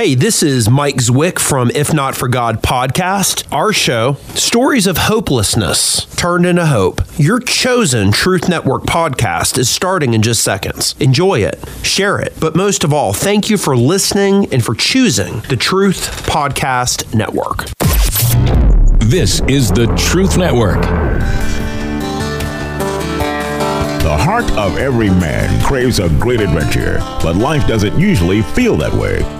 Hey, this is Mike Zwick from If Not For God podcast. Our show, Stories of Hopelessness Turned into Hope. Your chosen Truth Network podcast is starting in just seconds. Enjoy it, share it, but most of all, thank you for listening and for choosing the Truth Podcast Network. This is the Truth Network. The heart of every man craves a great adventure, but life doesn't usually feel that way.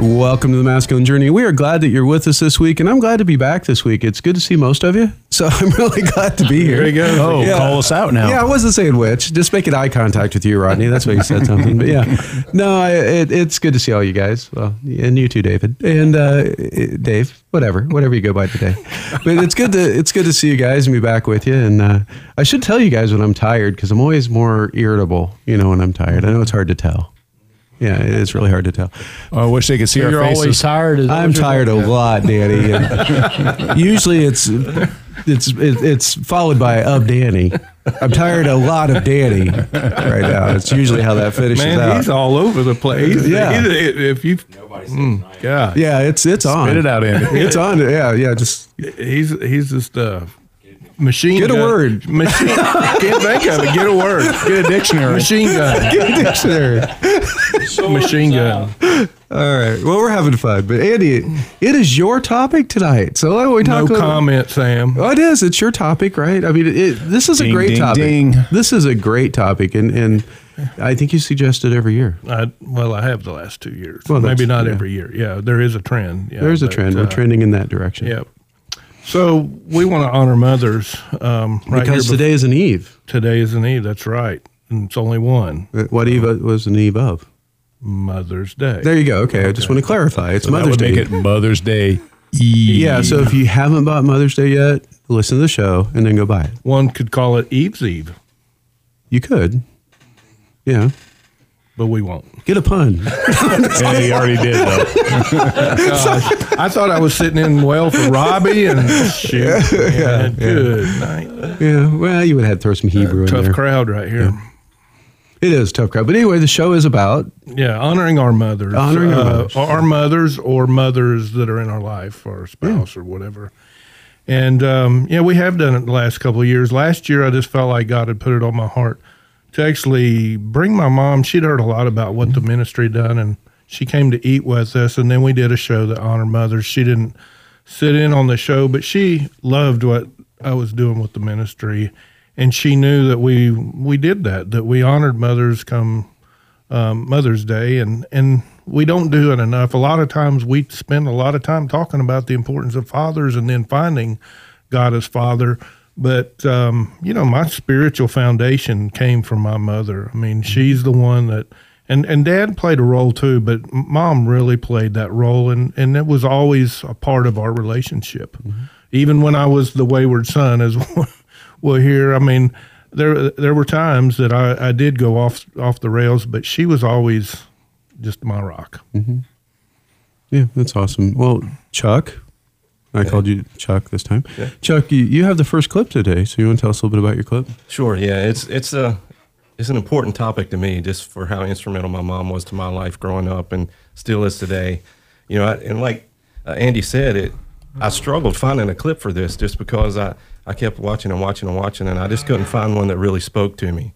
Welcome to the Masculine Journey. We are glad that you're with us this week, and I'm glad to be back this week. It's good to see most of you, so I'm really glad to be here. There you go. Oh, Yeah. call us out now. Yeah, I wasn't saying which. Just making eye contact with you, Rodney. That's why you said something. But yeah, no, I, it, it's good to see all you guys. Well, and you too, David, and uh, Dave. Whatever, whatever you go by today. But it's good to it's good to see you guys and be back with you. And uh, I should tell you guys when I'm tired because I'm always more irritable. You know, when I'm tired. I know it's hard to tell. Yeah, it is really hard to tell. I wish they could see our You're faces. always tired. I'm tired a lot, Danny. And usually it's it's it, it's followed by of Danny. I'm tired a lot of Danny right now. It's usually how that finishes Man, out. he's all over the place. Yeah. He's- if you, mm, God, yeah, it's it's on. Spit it out, Andy. It's on. Yeah, yeah. Just he's he's just uh, machine. Get a word. Machine. can't think of it. Get a word. Get a dictionary. Machine gun. Get a dictionary. Machine gun. All right. Well, we're having fun, but Andy, it is your topic tonight. So why don't we No talk? about- comment, Sam. Oh, it is. It's your topic, right? I mean, it, this is a great ding, topic. ding. This is a great topic, and and I think you suggest it every year. I, well, I have the last two years. Well, Maybe not yeah. every year. Yeah, there is a trend. Yeah, There's a but, trend. We're uh, trending in that direction. Yep. So we want to honor mothers. Um, right Because here today is an eve. today is an Eve. That's right, and it's only one What eve was an eve of? Mother's Day. There you go. Okay, I just want to clarify. It's That Mother's would Day. make it Mother's Day. Eve. yeah. So if you haven't bought Mother's Day yet, listen to the show and then go buy it. One could call it Eve's Eve, You could. Yeah. But we won't. Get a pun. And he already did, though. Gosh, I thought I was sitting in well for Robbie and shit. Yeah, good night. yeah. Well, you would have to throw some Hebrew in Tough there. crowd right here. It is a tough crowd. But anyway, the show is about Yeah, honoring our mothers. Honoring our Uh, mothers. Our mothers or mothers that are in our life, or our spouse or whatever. And um, yeah, we have done it the last couple of years. Last year, I just felt like God had put it on my heart to actually bring my mom. She'd heard a lot about what the ministry done, and she came to eat with us. And then we did a show that honored mothers. She didn't sit in on the show, but she loved what I was doing with the ministry, and she knew that we we did that, that we honored mothers come um, Mother's Day, and and we don't do it enough. A lot of times we spend a lot of time talking about the importance of fathers, and then finding God as Father. But um, you know, my spiritual foundation came from my mother. I mean, mm-hmm. she's the one that, and and Dad played a role too, but Mom really played that role, and and it was always a part of our relationship. Mm-hmm. Even when I was the wayward son, as well here, I mean, there there were times that I, I did go off off the rails, but she was always just my rock. Mm-hmm. Yeah, that's awesome. Well, Chuck, I called you Chuck this time. Chuck, you, you have the first clip today, so you want to tell us a little bit about your clip? Sure. Yeah, it's it's a it's an important topic to me, just for how instrumental my mom was to my life growing up, and still is today. You know, I, and like uh, Andy said, it I struggled finding a clip for this, just because I I kept watching and watching and watching, and I just couldn't find one that really spoke to me.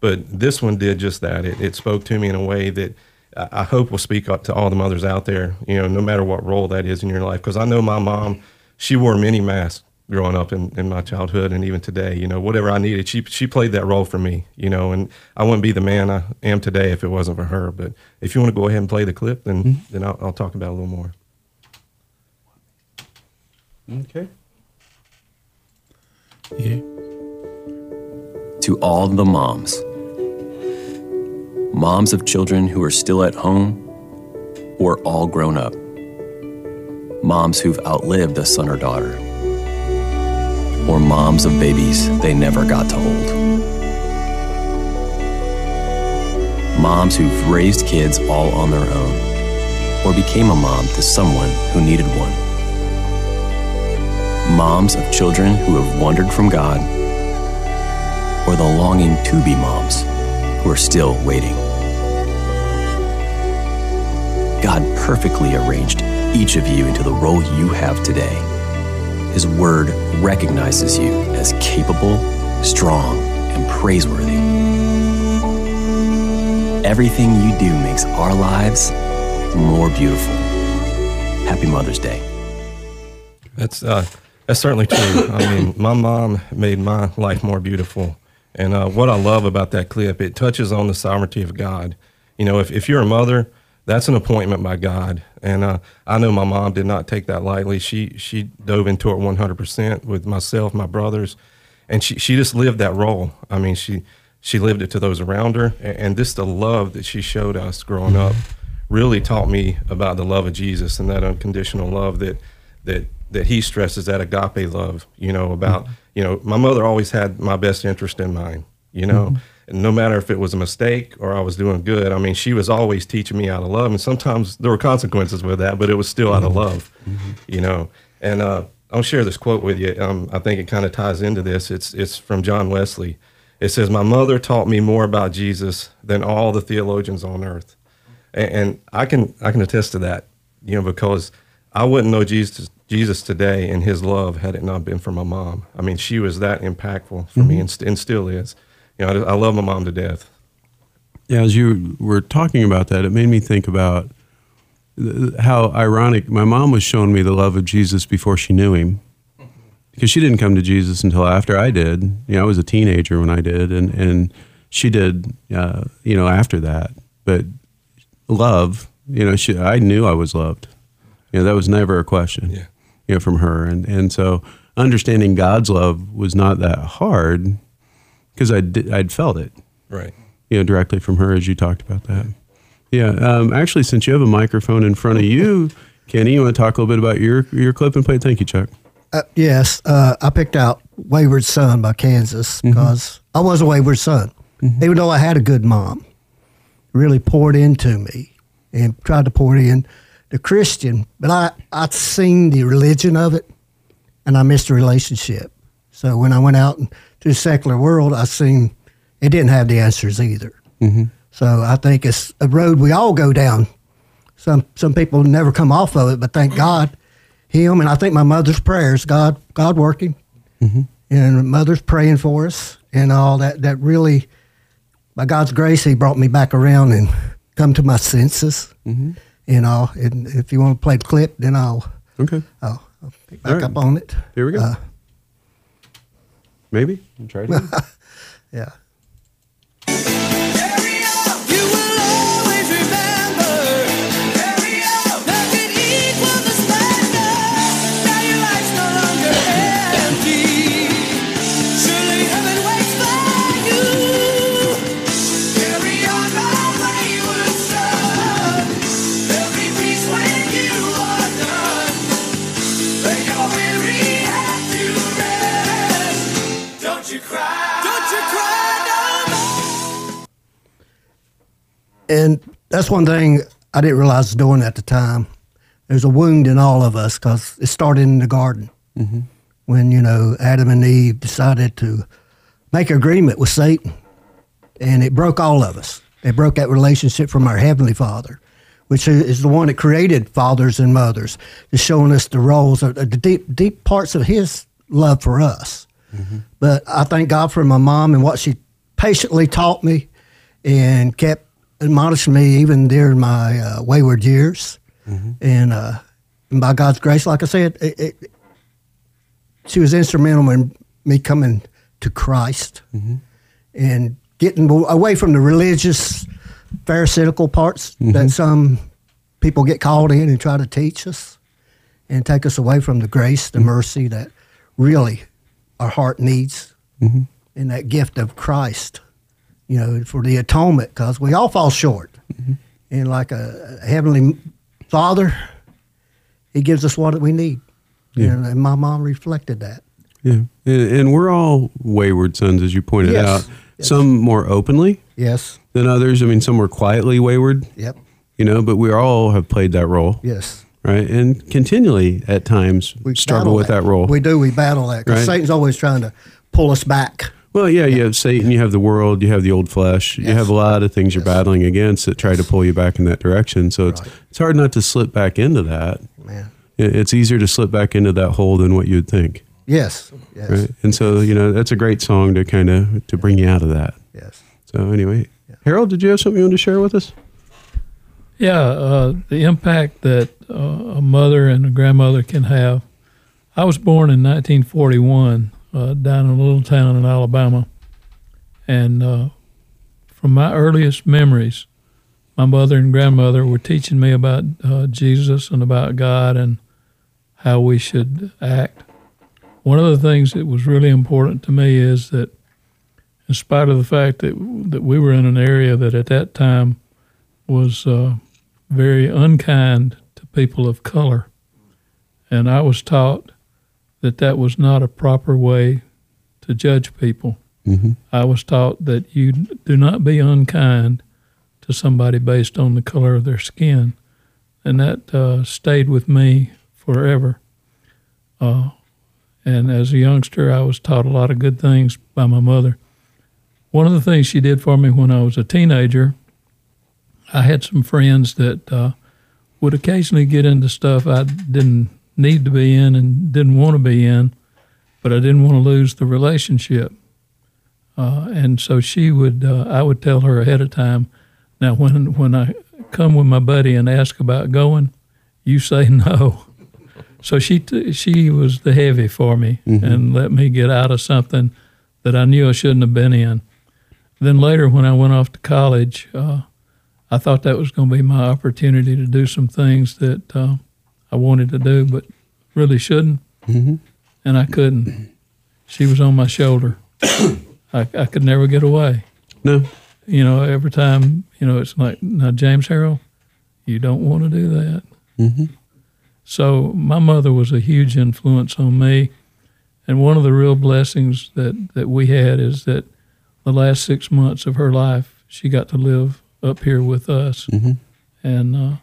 But this one did just that. It, it spoke to me in a way that I I hope will speak up to all the mothers out there, you know, no matter what role that is in your life. Because I know my mom, she wore many masks growing up in, in my childhood and even today. You know, whatever I needed, she she played that role for me. You know, and I wouldn't be the man I am today if it wasn't for her. But if you want to go ahead and play the clip, then mm-hmm. then I'll, I'll talk about it a little more. Okay. Yeah. to all the moms. Moms of children who are still at home or all grown up. Moms who've outlived a son or daughter. or moms of babies they never got to hold. Moms who've raised kids all on their own, or became a mom to someone who needed one. Moms of children who have wandered from God, or the longing to be moms who are still waiting. God perfectly arranged each of you into the role you have today. His word recognizes you as capable, strong, and praiseworthy. Everything you do makes our lives more beautiful. Happy Mother's Day. That's uh, that's certainly true. I mean, my mom made my life more beautiful, and uh, what I love about that clip, it touches on the sovereignty of God. You know, if if you're a mother, that's an appointment by God, and uh, I know my mom did not take that lightly. She she dove into it 100 percent with myself, my brothers, and she she just lived that role. I mean, she she lived it to those around her, and, and this the love that she showed us growing up really taught me about the love of Jesus and that unconditional love that that that he stresses that agape love you know about you know my mother always had my best interest in mind you know and no matter if it was a mistake or I was doing good I mean she was always teaching me how to love and sometimes there were consequences with that but it was still out of love you know? And uh, I'll share this quote with you um, I think it kind of ties into this it's it's from John Wesley. It says my mother taught me more about Jesus than all the theologians on earth. And, and I can I can attest to that, you know, because I wouldn't know Jesus Jesus today and His love had it not been for my mom. I mean, she was that impactful for me, and, st- and still is. You know, I, I love my mom to death. Yeah, as you were talking about that, it made me think about how ironic. My mom was showing me the love of Jesus before she knew him, because she didn't come to Jesus until after I did. You know, I was a teenager when I did, and and she did. Uh, you know, after that, but love. You know, she. I knew I was loved. You know, that was never a question. Yeah. You know, from her, and and so understanding God's love was not that hard because I'd, I'd felt it Right. you know, directly from her as you talked about that. Yeah. Um, actually, since you have a microphone in front of you, Kenny, you want to talk a little bit about your your clip and play? Thank you, Chuck. Uh, yes, uh, I picked out "Wayward Son" by Kansas because I was a wayward son, even though I had a good mom. Really poured into me and tried to pour it in the Christian, but I I'd seen the religion of it, and I missed the relationship. So when I went out into the secular world, I seen it didn't have the answers either. Mm-hmm. So I think it's a road we all go down. Some some people never come off of it, but thank God, Him and I think my mother's prayers, God God working, mm-hmm. and mother's praying for us and all that. That really, by God's grace, He brought me back around and come to my senses. Mm-hmm. And all. And if you want to play the clip, then I'll Okay. I'll, I'll pick back right. up on it. Here we go. Uh, Maybe. Try it. again. yeah. That's one thing I didn't realize I was doing at the time. There's a wound in all of us because it started in the garden mm-hmm. when, you know, Adam and Eve decided to make agreement with Satan. And it broke all of us. It broke that relationship from our Heavenly Father, which is- the one that created fathers and mothers, is showing us the roles, of the deep, deep parts of His love for us. Mm-hmm. But I thank God for my mom and what she patiently taught me and kept admonishing me even during my uh, wayward years. Mm-hmm. And, uh, and by God's grace, like I said, it, it, she was instrumental in me coming to Christ. Mm-hmm. And getting away from the religious, pharisaical parts that mm-hmm. some people get called in and try to teach us and take us away from the grace, the mercy that really our heart needs and that gift of Christ, you know, for the atonement because we all fall short. Mm-hmm. And like a, a heavenly Father, He gives us what we need. Yeah. And, and my mom reflected that. Yeah, and, and we're all wayward sons, as you pointed Yes. out. Yes. Some more openly Yes. than others. I mean, some were quietly wayward. Yep. You know, but we all have played that role. Yes. Right, and continually at times We struggle with that, role. We do. We battle that because Right. Satan's always trying to pull us back. Well, yeah, you have Satan, you have the world, you have the old flesh, you have a lot of things you're battling against that try to pull you back in that direction. So it's Right. it's hard not to slip back into that. Man. It's easier to slip back into that hole than what you'd think, Yes. Yes. right? And so you know that's a great song to kind of to bring you out of that. Yes. So anyway, Harold, did you have something you wanted to share with us? Yeah, uh, the impact that uh, a mother and a grandmother can have. I was born in 1941 uh, down in a little town in Alabama, and uh, from my earliest memories, my mother and grandmother were teaching me about uh, Jesus and about God and how we should act. One of the things that was really important to me is that, in spite of the fact that that we were in an area that at that time was uh, very unkind to people of color. And I was taught that that was not a proper way to judge people. Mm-hmm. I was taught that you do not be unkind to somebody based on the color of their skin. And that uh, stayed with me forever. Uh, and as a youngster, I was taught a lot of good things by my mother. One of the things she did for me when I was a teenager I had some friends that uh, would occasionally get into stuff I didn't need to be in and didn't want to be in, but I didn't want to lose the relationship. Uh, and so she would, uh, I would tell her ahead of time. Now, when when I come with my buddy and ask about going, you say no. So she t- she was the heavy for me and let me get out of something that I knew I shouldn't have been in. Then later, when I went off to college, uh, I thought that was going to be my opportunity to do some things that uh, I wanted to do, but really shouldn't, Mhm. and I couldn't. She was on my shoulder. I, I could never get away. No. You know, every time, you know, it's like, now, James Harrell, you don't want to do that. Mm-hmm. So my mother was a huge influence on me, and one of the real blessings that that we had is that the last six months of her life, she got to live up here with us, Mhm. and uh,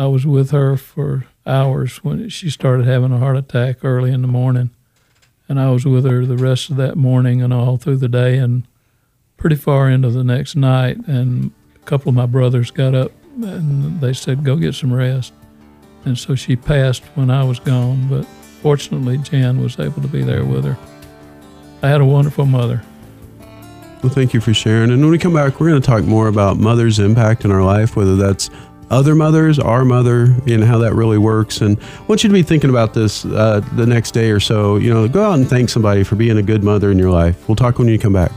I was with her for hours when she started having a heart attack early in the morning, and I was with her the rest of that morning and all through the day and pretty far into the next night. And a couple of my brothers got up and they said, "Go get some rest." And so she passed when I was gone, but fortunately, Jan was able to be there with her. I had a wonderful mother. Well, thank you for sharing. And when we come back, we're going to talk more about mother's impact in our life, whether that's other mothers, our mother, and how that really works. And I want you to be thinking about this uh, the next day or so. You know, go out and thank somebody for being a good mother in your life. We'll talk when you come back.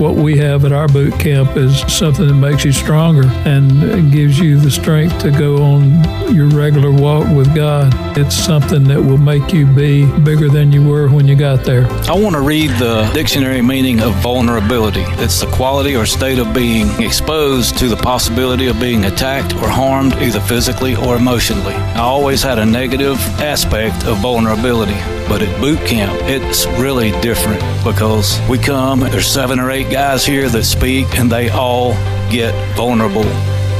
What we have at our boot camp is something that makes you stronger and gives you the strength to go on your regular walk with God. It's something that will make you be bigger than you were when you got there. I want to read the dictionary meaning of vulnerability. It's the quality or state of being exposed to the possibility of being attacked or harmed either physically or emotionally. I always had a negative aspect of vulnerability, but at boot camp, it's really different because we come, there's seven or eight guys here that speak, and they all get vulnerable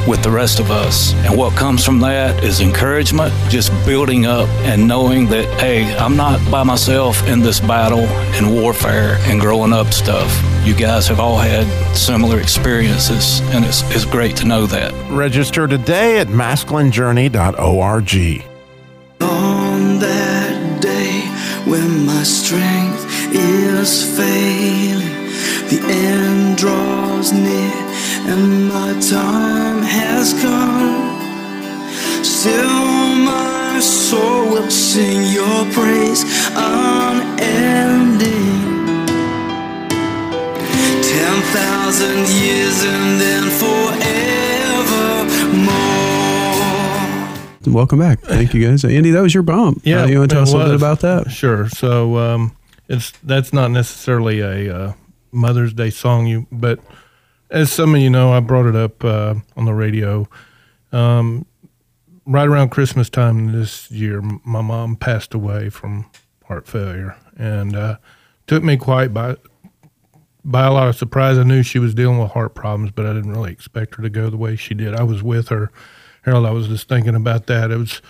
with the rest of us. And what comes from that is encouragement, just building up and knowing that, hey, I'm not by myself in this battle and warfare and growing up stuff. You guys have all had similar experiences, and it's, it's great to know that. Register today at masculinejourney.org. On that day when my strength is failing, the end draws near and my time has come. Still, my soul will sing your praise unending. Ten thousand years and then forevermore. Welcome back. Thank you guys. Andy, that was your bomb. Yeah, Uh, you want to tell us a little bit about that? Sure. So um, it's that's not necessarily a uh, Mother's Day song, you but as some of you know, I brought it up uh, on the radio. Um, right around Christmas time this year, my mom passed away from heart failure, and uh, took me quite by by a lot of surprise. I knew she was dealing with heart problems, but I didn't really expect her to go the way she did. I was with her, Harold. I was just thinking about that. It was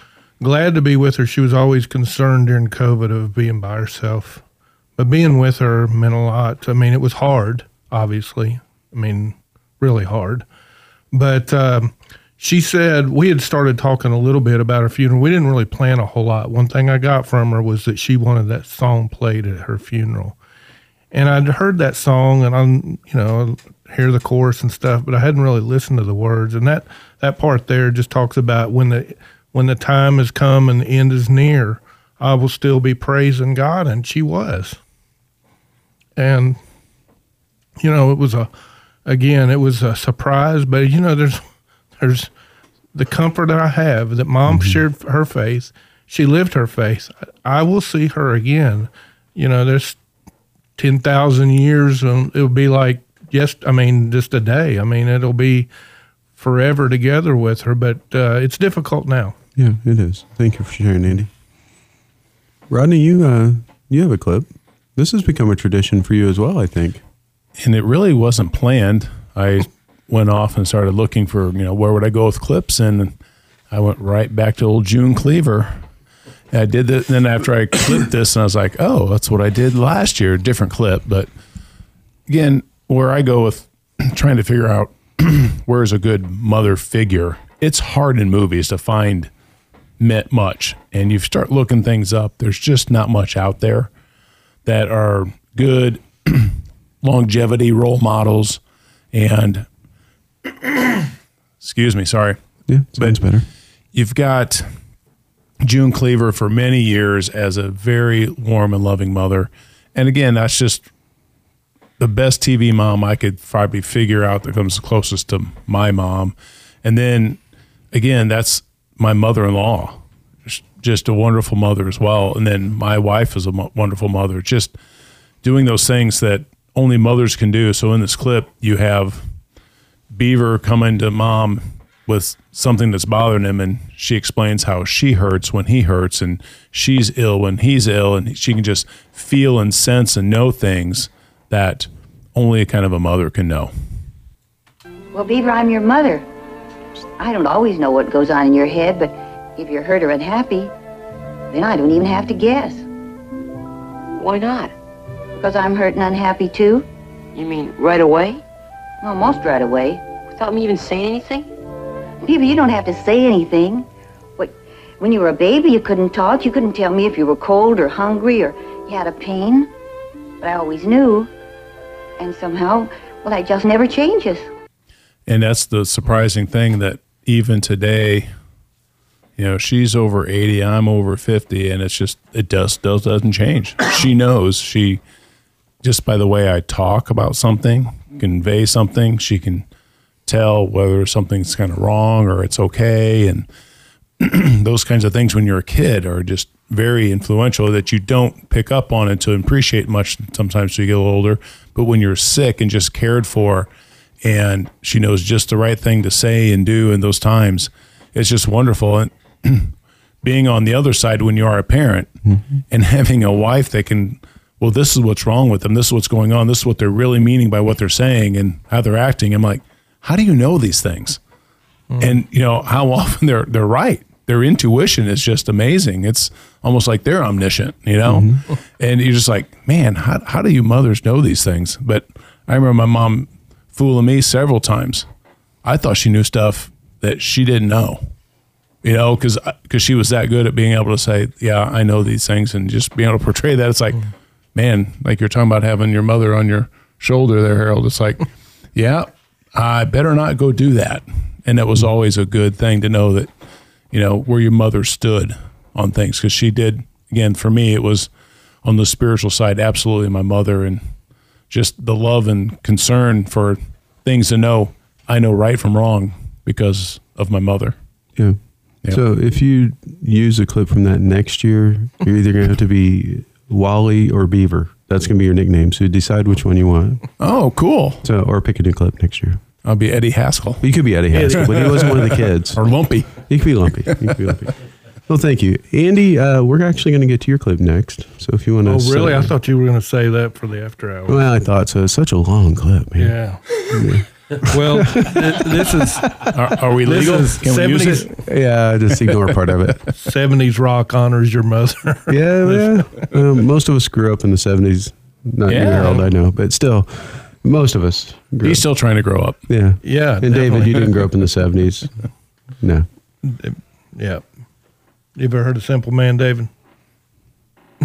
glad to be with her. She was always concerned during COVID of being by herself, but being with her meant a lot. I mean, it was hard, obviously. I mean, really hard. But um, she said we had started talking a little bit about her funeral. We didn't really plan a whole lot. One thing I got from her was that she wanted that song played at her funeral. And I'd heard that song and I'm, you know, hear the chorus and stuff, but I hadn't really listened to the words. And that, that part there just talks about when the when the time has come and the end is near, I will still be praising God. And she was. And you know, it was a again, it was a surprise, but you know, there's there's the comfort that I have that mom shared her faith. She lived her faith. I will see her again. You know, there's ten thousand years, and it'll be like yes, I mean, just a day. I mean, it'll be forever together with her. But uh, it's difficult now. Yeah, it is. Thank you for sharing, Andy. Rodney, you uh, you have a clip. This has become a tradition for you as well, I think. and it really wasn't planned. I went off and started looking for, you know, where would I go with clips, and I went right back to old June Cleaver. And I did that. Then after I clipped this, and I was like, oh, that's what I did last year, different clip. But again, where I go with trying to figure out where's a good mother figure, it's hard in movies to find much. And you start looking things up, there's just not much out there that are good longevity role models and excuse me, sorry. Yeah, sounds better. You've got June Cleaver for many years as a very warm and loving mother. And again, that's just the best TV mom I could probably figure out that comes closest to my mom. And then again, that's my mother in law, just a wonderful mother as well. And then my wife is a mo- wonderful mother, just doing those things that only mothers can do. So in this clip, you have Beaver coming to mom with something that's bothering him, and she explains how she hurts when he hurts, and she's ill when he's ill, and she can just feel and sense and know things that only a kind of a mother can know. Well, Beaver, I'm your mother. I don't always know what goes on in your head, but if you're hurt or unhappy, then I don't even have to guess. Why not? Because I'm hurt and unhappy too. You mean right away? Almost right away. Without me even saying anything? Beaver, you don't have to say anything. What, when you were a baby, you couldn't talk. You couldn't tell me if you were cold or hungry or you had a pain. But I always knew. And somehow, well, that just never changes. And that's the surprising thing that even today, you know, she's over 80, I'm over 50, and it's just, it just does, doesn't change. She knows she, just by the way I talk about something, convey something, she can tell whether something's kind of wrong or it's okay. And those kinds of things when you're a kid are just very influential that you don't pick up on it to appreciate much sometimes you get a little older. But when you're sick and just cared for, and she knows just the right thing to say and do in those times, it's just wonderful. And being on the other side when you are a parent mm-hmm. and having a wife that can, well, this is what's wrong with them. This is what's going on. This is what they're really meaning by what they're saying and how they're acting. I'm like, how do you know these things? Mm-hmm. And you know how often they're they're right. Their intuition is just amazing. It's almost like they're omniscient, you know. Mm-hmm. And you're just like, man, how how do you mothers know these things? But I remember my mom fooling me several times. I thought she knew stuff that she didn't know, you know, because because uh, she was that good at being able to say, yeah, I know these things, and just being able to portray that. It's like, mm. man, like you're talking about having your mother on your shoulder there, Harold. It's like, yeah, I better not go do that. And it was mm. always a good thing to know that, you know, where your mother stood on things. Because she did, again, for me, it was on the spiritual side, absolutely my mother. And just the love and concern for things to know I know right from wrong because of my mother. Yeah. Yeah. So if you use a clip from that next year, you're either going to have to be Wally or Beaver. That's going to be your nickname. So decide which one you want. Oh, cool. So or pick a new clip next year. I'll be Eddie Haskell. You could be Eddie Haskell, but he wasn't one of the kids. Or Lumpy. You could be Lumpy. You could be Lumpy. Well, thank you, Andy. Uh, we're actually going to get to your clip next. So if you want to, Oh, really? I thought you were going to say that for the after hour. Well, I thought so. It's such a long clip, man. Yeah. Well, th- this is. Are, are we this legal? is Can we use 70s it? Yeah, just ignore part of it. 70s rock honors your mother. Yeah, yeah. Um, most of us grew up in the seventies. Not you, Yeah. Harold, I know, but still, most of us. Grew He's up. still trying to grow up. Yeah, Yeah, And David, you didn't grow up in the seventies. No. Yeah. You ever heard of Simple Man, David?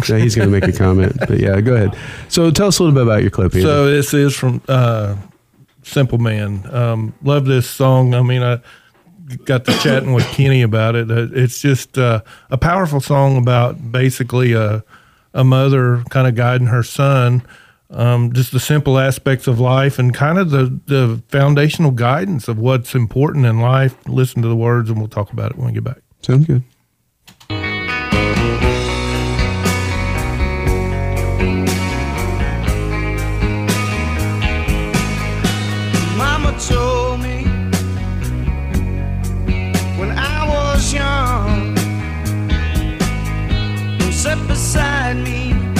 Yeah, he's going to make a comment, but yeah, go ahead. So tell us a little bit about your clip. Andy. So this is from uh, Simple Man. Um, love this song. I mean, I got to chatting with Kenny about it. Uh, It's just uh, a powerful song about basically a, a mother kind of guiding her son. Um, just the simple aspects of life and kind of the, the foundational guidance of what's important in life. Listen to the words, and we'll talk about it when we get back. Sounds good. Sit beside me,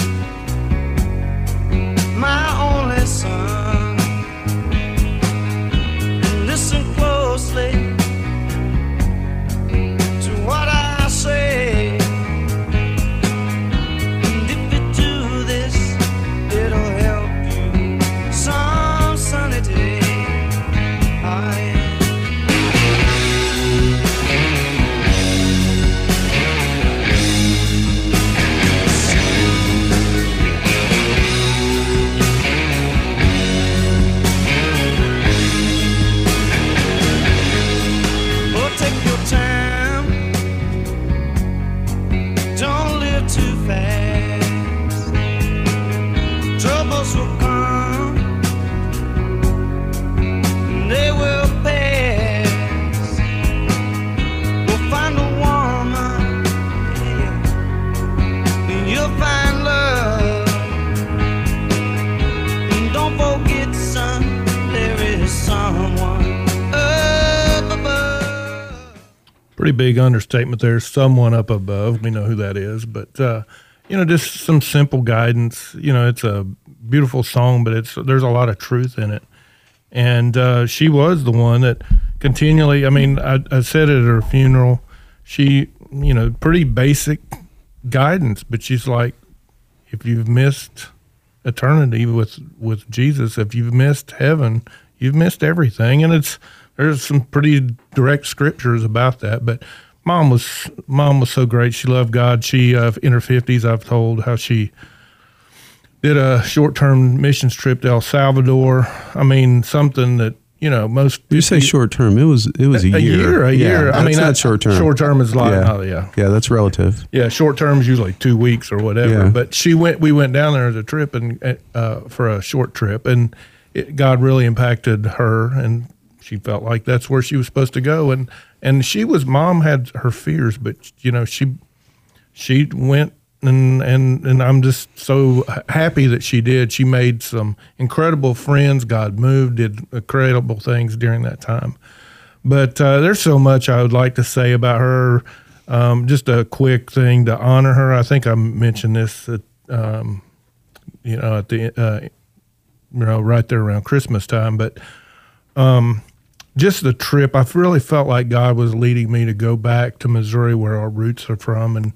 big understatement there. Someone up above. We know who that is, but uh, you know, just some simple guidance. You know, it's a beautiful song, but it's there's a lot of truth in it. And uh, she was the one that continually. I mean, I, I said at her funeral. She, you know, pretty basic guidance, but she's like, if you've missed eternity with with Jesus, if you've missed heaven, you've missed everything. And it's there's some pretty direct scriptures about that. But mom was mom was so great. She loved God. She uh, in her fifties, I've told how she did a short term missions trip to El Salvador. I mean, something that you know most. You say short term. It was it was a, A year, a year. I mean, not short term. short term is like- yeah. oh, yeah. yeah, that's relative. Yeah, short term is usually two weeks or whatever. Yeah. But she went. We went down there as a trip and uh, for a short trip, and it, God really impacted her, and she felt like that's where she was supposed to go. And and she was mom had her fears, but you know she she went and and and I'm just so happy that she did. She made some incredible friends. God moved, did incredible things during that time. But uh, there's so much I would like to say about her. Um, just a quick thing to honor her. I think I mentioned this, at, um, you know, at the uh, you know right there around Christmas time. But um, just the trip, I really felt like God was leading me to go back to Missouri, where our roots are from, and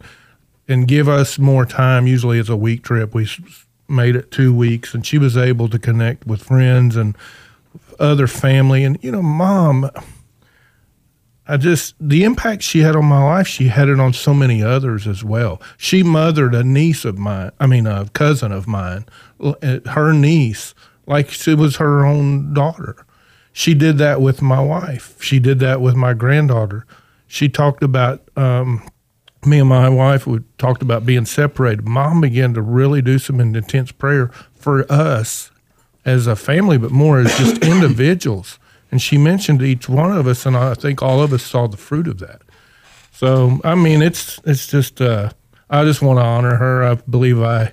and give us more time. Usually, it's a week trip. We made it two weeks, and she was able to connect with friends and other family. And you know, mom, I just the impact she had on my life, she had it on so many others as well. She mothered a niece of mine, I mean, a cousin of mine, uh, her niece, like she was her own daughter. She did that with my wife. She did that with my granddaughter. She talked about um, me and my wife. We talked about being separated. Mom began to really do some intense prayer for us as a family, but more as just individuals. And she mentioned each one of us, and I think all of us saw the fruit of that. So, I mean, it's it's just uh, I just want to honor her. I believe I,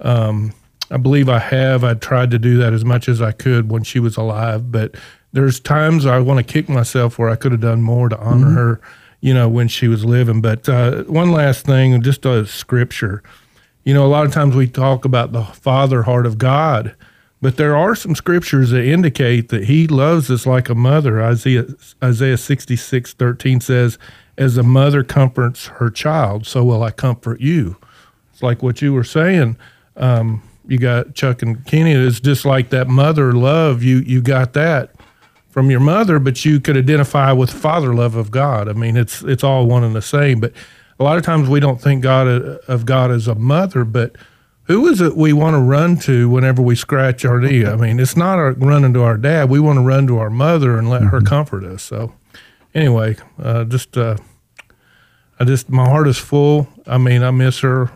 um, I believe I have. I tried to do that as much as I could when she was alive, but there's times I want to kick myself where I could have done more to honor Mhm. her. you know, when she was living. But uh, one last thing, just a scripture. You know, a lot of times we talk about the father heart of God, but there are some scriptures that indicate that He loves us like a mother. Isaiah Isaiah sixty six thirteen says, "As a mother comforts her child, so will I comfort you." It's like what you were saying. Um, you got Chuck and Kenny. It's just like that mother love. You you got that from your mother, but you could identify with father love of God. I mean, it's it's all one and the same. But a lot of times we don't think God uh, of God as a mother, but who is it we want to run to whenever we scratch our knee? I mean, it's not our, running to our dad. We want to run to our mother and let her comfort us. So, anyway, uh, just uh, I just my heart is full. I mean, I miss her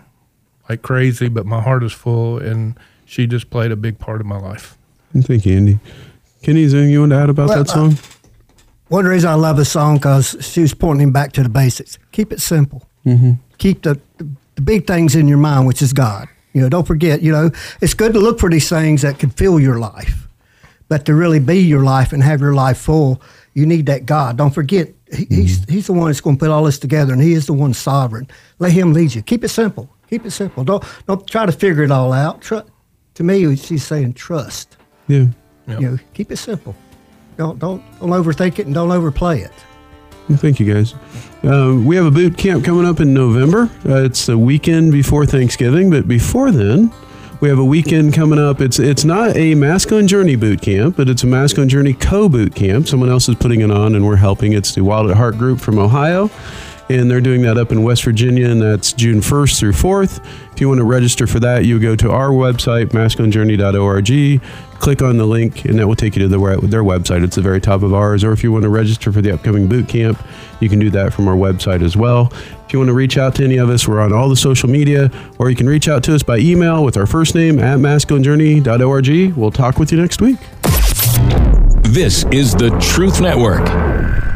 like crazy, but my heart is full, and she just played a big part of my life. Thank you, Andy. Kenny, is there anything you want to add about Well, that song? One reason I love the song because she was pointing back to the basics. Keep it simple. mm-hmm. Keep the, the big things in your mind, which is God. You know, don't forget. You know, it's good to look for these things that can fill your life, but to really be your life and have your life full, you need that God. Don't forget, he, he's he's the one that's going to put all this together, and he is the one sovereign. Let him lead you. Keep it simple. Keep it simple. Don't don't try to figure it all out. Tru- to me, she's saying trust. Yeah. You know, keep it simple. Don't don't don't overthink it and don't overplay it. Thank you, guys. Uh, we have a boot camp coming up in November. Uh, it's the weekend before Thanksgiving, but before then, we have a weekend coming up. It's it's not a masculine journey boot camp, but it's a masculine journey co boot camp. Someone else is putting it on, and we're helping. It's the Wild at Heart group from Ohio, and they're doing that up in West Virginia, and that's June 1st through 4th. If you want to register for that, you go to our website, masculinejourney.org, click on the link, and that will take you to the, their website. It's the very top of ours. Or if you want to register for the upcoming boot camp, you can do that from our website as well. If you want to reach out to any of us, we're on all the social media, or you can reach out to us by email with our first name at masculinejourney.org. We'll talk with you next week. This is the Truth Network.